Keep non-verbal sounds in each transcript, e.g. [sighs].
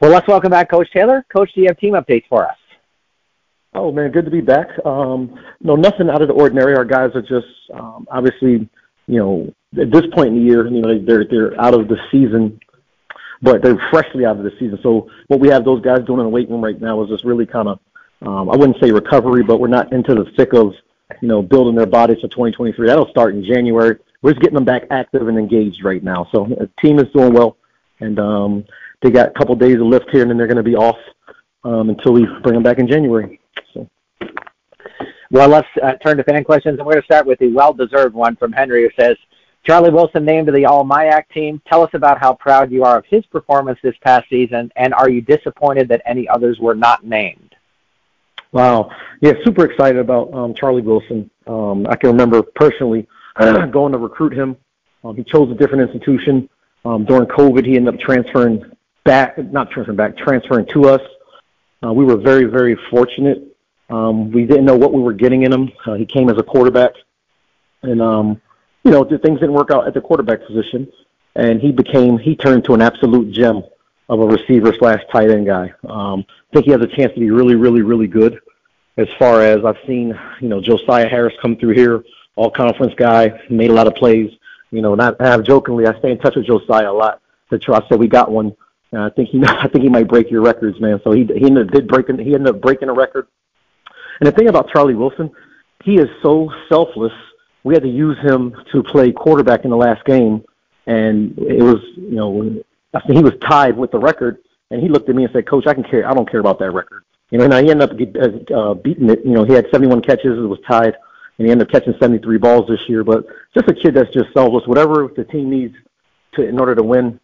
Well, let's welcome back Coach Taylor. Coach, do you have team updates for us? Oh man, good to be back. Um, no, nothing out of the ordinary. Our guys are just um, obviously, you know, at this point in the year, you know, they're they're out of the season, but they're freshly out of the season. So what we have those guys doing in the weight room right now is just really kind of, um, I wouldn't say recovery, but we're not into the thick of, you know, building their bodies for 2023. That'll start in January. We're just getting them back active and engaged right now. So the team is doing well, and um, they got a couple days of lift here, and then they're going to be off um, until we bring them back in January. So. Well, let's uh, turn to fan questions, and we're going to start with the well-deserved one from Henry, who says, Charlie Wilson named to the All MIAC team. Tell us about how proud you are of his performance this past season, and are you disappointed that any others were not named? Wow. Yeah, super excited about um, Charlie Wilson. Um, I can remember personally [clears throat] going to recruit him. Um, he chose a different institution. Um, during COVID, he ended up transferring back, not transferring back, transferring to us. Uh, we were very, very fortunate um, we didn't know what we were getting in him. Uh, he came as a quarterback, and um, you know things didn't work out at the quarterback position, and he became he turned into an absolute gem of a receiver slash tight end guy. Um, I think he has a chance to be really, really, really good. As far as I've seen, you know, Josiah Harris come through here, all conference guy, made a lot of plays. You know, not have jokingly, I stay in touch with Josiah a lot. To try, so we got one. And I think he, [laughs] I think he might break your records, man. So he he ended up, did break, he ended up breaking a record and the thing about Charlie Wilson, he is so selfless. We had to use him to play quarterback in the last game, and it was, you know, he was tied with the record, and he looked at me and said, "Coach, I can care. I don't care about that record." You know, and he ended up get, uh, beating it. You know, he had 71 catches. It was tied, and he ended up catching 73 balls this year. But just a kid that's just selfless. Whatever the team needs to in order to win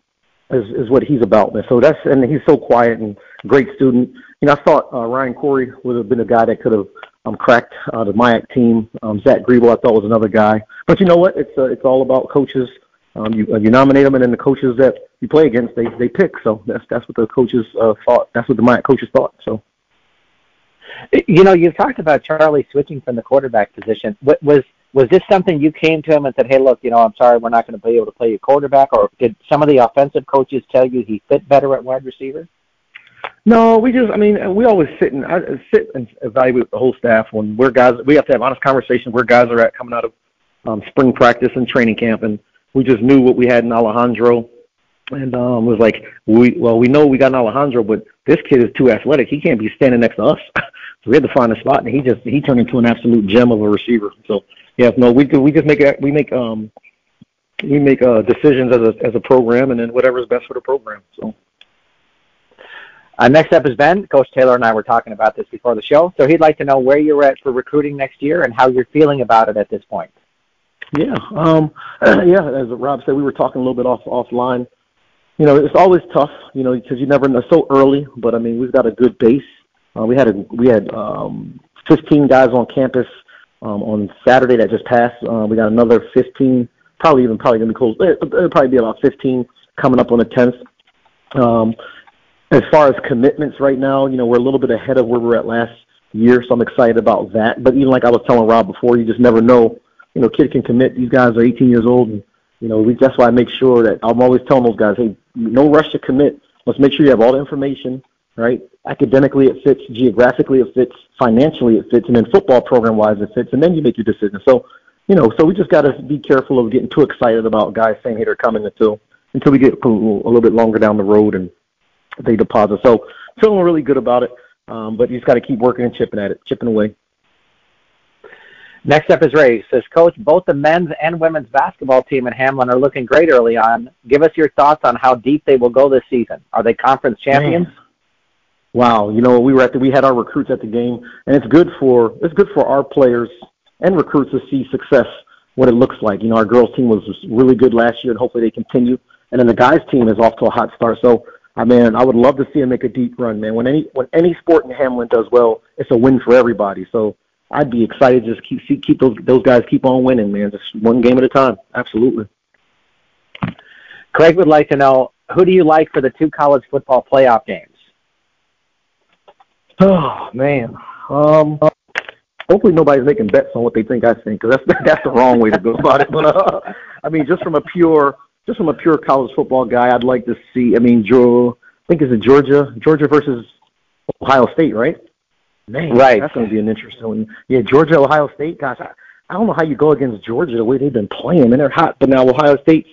is is what he's about. Man. So that's and he's so quiet and great student you know, I thought uh, Ryan Corey would have been a guy that could have um, cracked uh, the MIAC team. Um, Zach Grebo, I thought was another guy. But you know what? It's uh, it's all about coaches. Um, you uh, you nominate them, and then the coaches that you play against, they they pick. So that's that's what the coaches uh, thought. That's what the MIAC coaches thought. So. You know, you've talked about Charlie switching from the quarterback position. What was was this something you came to him and said, "Hey, look, you know, I'm sorry, we're not going to be able to play you quarterback," or did some of the offensive coaches tell you he fit better at wide receiver? No, we just, I mean, we always sit and I, sit and evaluate the whole staff when we're guys. We have to have honest conversations where guys are at coming out of um, spring practice and training camp, and we just knew what we had in Alejandro, and um, was like, we well, we know we got an Alejandro, but this kid is too athletic. He can't be standing next to us. [laughs] so we had to find a spot, and he just he turned into an absolute gem of a receiver. So yeah, no, we do. We just make we make um we make uh, decisions as a as a program, and then whatever is best for the program. So. Uh, next up is Ben. Coach Taylor and I were talking about this before the show, so he'd like to know where you're at for recruiting next year and how you're feeling about it at this point. Yeah, um, [clears throat] yeah. As Rob said, we were talking a little bit off offline. You know, it's always tough, you know, because you never know so early. But I mean, we've got a good base. Uh, we had a we had um, 15 guys on campus um, on Saturday that just passed. Uh, we got another 15, probably even probably gonna be close. It'll probably be about 15 coming up on the 10th. Um, as far as commitments right now, you know, we're a little bit ahead of where we were at last year, so I'm excited about that. But even like I was telling Rob before, you just never know. You know, kid can commit. These guys are 18 years old, and you know, we, that's why I make sure that I'm always telling those guys, hey, no rush to commit. Let's make sure you have all the information, right? Academically, it fits. Geographically, it fits. Financially, it fits, and then football program-wise, it fits. And then you make your decision. So, you know, so we just got to be careful of getting too excited about guys saying, hey, they're coming until until we get a little bit longer down the road and they deposit. So feeling really good about it. Um, but you just got to keep working and chipping at it, chipping away. Next up is Ray. Says, Coach, both the men's and women's basketball team in Hamline are looking great early on. Give us your thoughts on how deep they will go this season. Are they conference champions? Man. Wow, you know we were at the, we had our recruits at the game, and it's good for it's good for our players and recruits to see success, what it looks like. You know, our girls team was really good last year, and hopefully they continue. And then the guys team is off to a hot start. So I mean, I would love to see him make a deep run, man. When any when any sport in Hamline does well, it's a win for everybody. So I'd be excited to just keep see, keep those those guys keep on winning, man. Just one game at a time. Absolutely. Craig would like to know who do you like for the two college football playoff games? Oh man, um, hopefully nobody's making bets on what they think I think because that's [laughs] that's the wrong way to go about it. [laughs] But uh, I mean, just from a pure just from a pure college football guy, I'd like to see. I mean, Joe think it's a Georgia, Georgia versus Ohio State, right? Man, right. That's going to be an interesting one. Yeah, Georgia, Ohio State. Gosh, I, I don't know how you go against Georgia the way they've been playing. and they're hot, but now Ohio State's,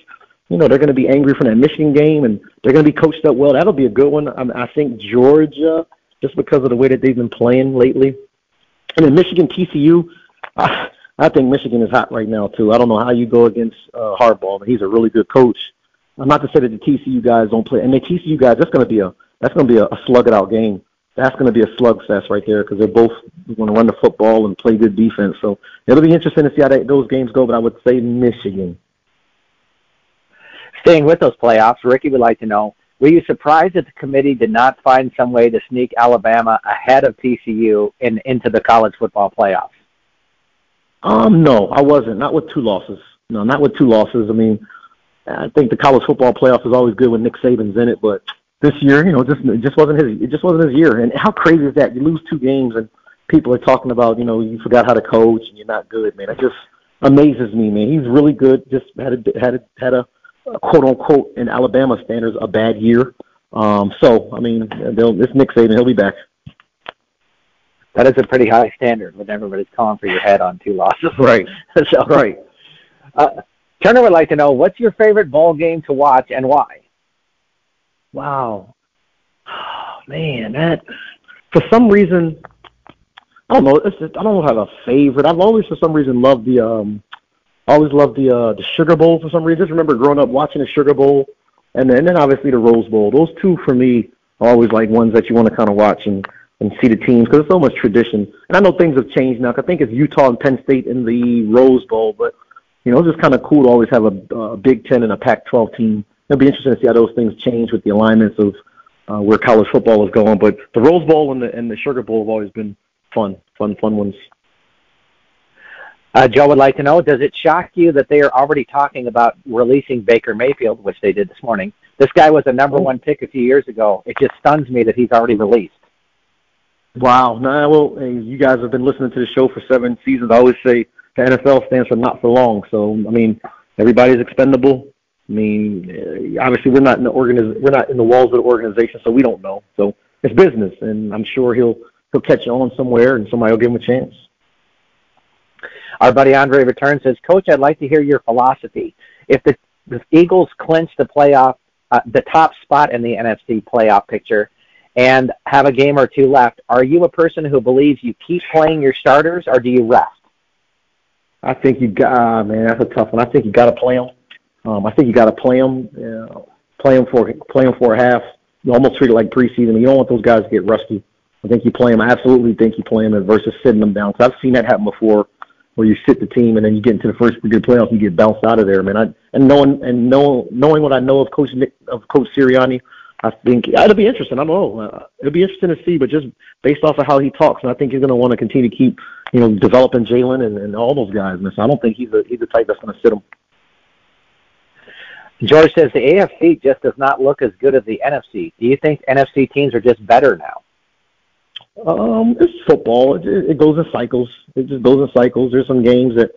you know, they're going to be angry from that Michigan game, and they're going to be coached up well. That'll be a good one. I, I think Georgia, just because of the way that they've been playing lately, and then Michigan, TCU. I, I think Michigan is hot right now too. I don't know how you go against uh, Harbaugh, but he's a really good coach. I'm not to say that the TCU guys don't play, and the TCU guys, that's going to be a that's going to be a, a slug it out game that's going to be a slugfest right there because they're both going to run the football and play good defense. So it'll be interesting to see how they, those games go. But I would say Michigan. Staying with those playoffs, Ricky would like to know: Were you surprised that the committee did not find some way to sneak Alabama ahead of TCU in into the college football playoffs? Um, no, I wasn't. Not with two losses. No, not with two losses. I mean, I think the college football playoff is always good when Nick Saban's in it, but this year, you know, just it just wasn't his it just wasn't his year. And how crazy is that? You lose two games and people are talking about, you know, you forgot how to coach and you're not good, man. It just amazes me, man. He's really good. Just had a had a had a quote unquote in Alabama standards a bad year. Um, so I mean, they'll, it's Nick Saban. He'll be back. That is a pretty high standard when everybody's calling for your head on two losses. Right. [laughs] so, right. Uh, Turner would like to know what's your favorite ball game to watch and why. Wow. Oh, [sighs] man, that for some reason I don't know. It's just, I don't have a favorite. I've always, for some reason, loved the um, always loved the uh, the Sugar Bowl for some reason. Just remember growing up watching the Sugar Bowl, and then, and then obviously the Rose Bowl. Those two for me are always like ones that you want to kind of watch and and see the teams because there's so much tradition. And I know things have changed now. I think it's Utah and Penn State in the Rose Bowl, but you know, it's just kind of cool to always have a, a Big Ten and a Pac-12 team it'll be interesting to see how those things change with the alignments of uh, where college football is going. But the Rose Bowl and the and the Sugar Bowl have always been fun, fun, fun ones. Uh, Joe would like to know: Does it shock you that they are already talking about releasing Baker Mayfield, which they did this morning? This guy was a number one pick a few years ago. It just stuns me that he's already released. Wow. Nah, well, you guys have been listening to the show for seven seasons. I always say the NFL stands for not for long. So, I mean, everybody's expendable. I mean, uh, obviously we're not in the organiz- we're not in the walls of the organization, so we don't know. So it's business, and I'm sure he'll he'll catch on somewhere, and somebody will give him a chance. Our buddy Andre returns says, Coach, I'd like to hear your philosophy. If the, the Eagles clinch the playoff, uh, the top spot in the NFC playoff picture, and have a game or two left, are you a person who believes you keep playing your starters, or do you rest? I think you got, uh, man, that's a tough one. I think you got to play them. Um, I think you got to play them, you know, play them for play them for a half. You almost treat it like preseason. You don't want those guys to get rusty. I think you play them. I absolutely think you play them versus sitting them down. Cause I've seen that happen before, where you sit the team and then you get into the first good playoffs and you get bounced out of there, man. I, and knowing and know, knowing what I know of Coach Nick, of Coach Sirianni, I think it'll be interesting. I don't know. Uh, it'll be interesting to see, but just based off of how he talks, and I think he's going to want to continue to keep, you know, developing Jalen and, and all those guys. Man. So I don't think he's a, he's the type that's going to sit them. George says the AFC just does not look as good as the NFC. Do you think NFC teams are just better now? Um, it's football. It, it goes in cycles. It just goes in cycles. There's some games that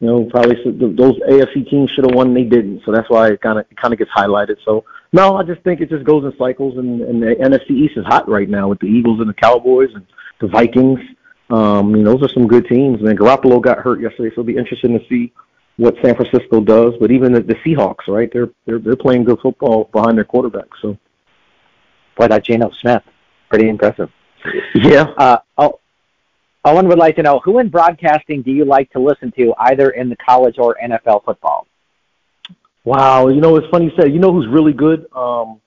you know probably those AFC teams should have won, they didn't. So that's why it kind of kind of gets highlighted. So no, I just think it just goes in cycles, and, and the NFC East is hot right now with the Eagles and the Cowboys and the Vikings. Um, you know, those are some good teams. Man, Garoppolo got hurt yesterday, so it'll be interesting to see what San Francisco does, but even the, the Seahawks, right? They're they're they're playing good football behind their quarterback. So, boy, that Geno Smith, pretty impressive. Yeah. Uh, oh, Owen would like to know who in broadcasting do you like to listen to, either in the college or NFL football? Wow, you know it's funny you said. You know who's really good? Um,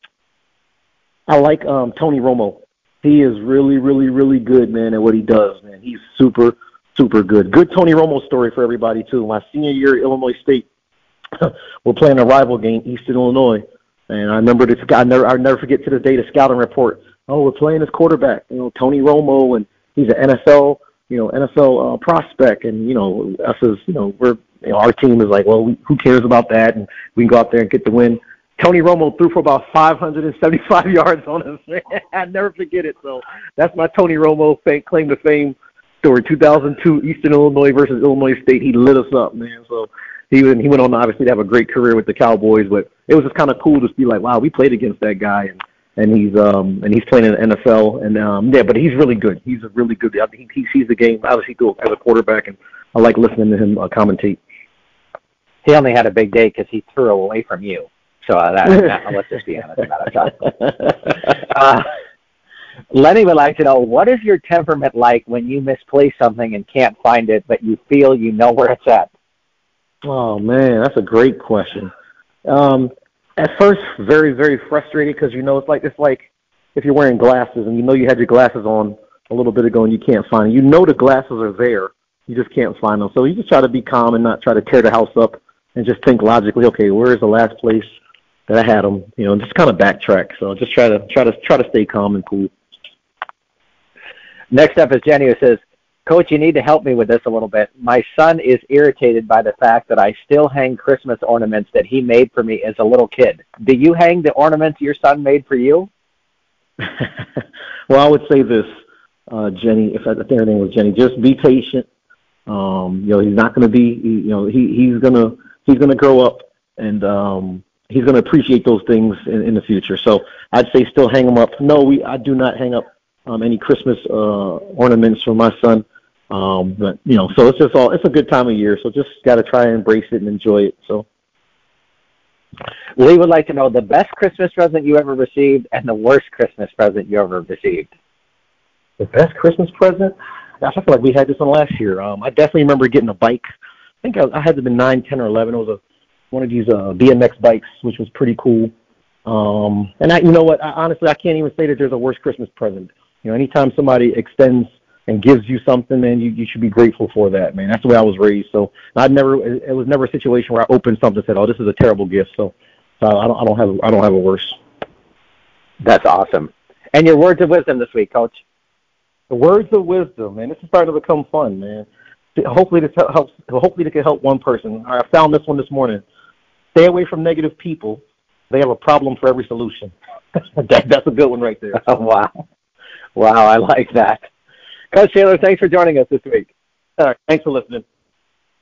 I like um, Tony Romo. He is really, really, really good, man, at what he does. Man, he's super super good. Good Tony Romo story for everybody too. My senior year at Illinois State, [laughs] we're playing a rival game, Eastern Illinois, and I remember this guy. I never, I'll never forget to the day the scouting report. Oh, we're playing this quarterback, you know, Tony Romo, and he's an NFL, you know, NFL uh, prospect, and you know, us as you know, we're you know, our team is like, well, we, who cares about that? And we can go out there and get the win. Tony Romo threw for about 575 [laughs] yards on us. Man. [laughs] I never forget it. So that's my Tony Romo claim to fame story. 2002 Eastern Illinois versus Illinois State. He lit us up, man. So he went, he went on obviously to have a great career with the Cowboys, but it was just kind of cool to be like, wow, we played against that guy, and and he's um and he's playing in the NFL and um yeah, but he's really good. He's a really good. I think he sees the game obviously through as a quarterback, and I like listening to him uh, commentate. He only had a big day because he threw away from you. So uh, that, that [laughs] let's just be honest about it. [laughs] Uh, Lenny would like to know what is your temperament like when you misplace something and can't find it, but you feel you know where it's at. Oh man, that's a great question. Um, at first, very very frustrated because you know it's like it's like if you're wearing glasses and you know you had your glasses on a little bit ago and you can't find them. You know the glasses are there, you just can't find them. So you just try to be calm and not try to tear the house up and just think logically. Okay, where is the last place that I had them? You know, just kind of backtrack. So just try to try to try to stay calm and cool. Next up is Jenny who says, Coach, you need to help me with this a little bit. My son is irritated by the fact that I still hang Christmas ornaments that he made for me as a little kid. Do you hang the ornaments your son made for you? [laughs] well, I would say this, uh, Jenny. If I think her name was Jenny, just be patient. Um, you know, he's not going to be. You know, he he's gonna he's gonna grow up and um, he's gonna appreciate those things in, in the future. So I'd say still hang them up. No, we I do not hang up um, any Christmas uh, ornaments for my son. Um, but you know, so it's just all it's a good time of year. So just got to try and embrace it and enjoy it. So. Lee would like to know the best Christmas present you ever received and the worst Christmas present you ever received. The best Christmas present? Gosh, I feel like we had this one last year. Um, I definitely remember getting a bike. I think I, I had to be nine, ten, or eleven. It was a one of these uh, BMX bikes, which was pretty cool. Um, and I, you know what? I, honestly, I can't even say that there's a worse Christmas present. You know, anytime somebody extends and gives you something, man, you, you should be grateful for that, man. That's the way I was raised. So I'd never, it was never a situation where I opened something and said, "Oh, this is a terrible gift." So, so I don't, I don't have, I don't have a worse. That's awesome. And your words of wisdom this week, Coach. The words of wisdom, man. This is starting to become fun, man. Hopefully this helps. Hopefully this can help one person. I found this one this morning. Stay away from negative people. They have a problem for every solution. [laughs] that, that's a good one right there. Oh, [laughs] wow. Wow, I like that. Coach Taylor, thanks for joining us this week. All right, thanks for listening.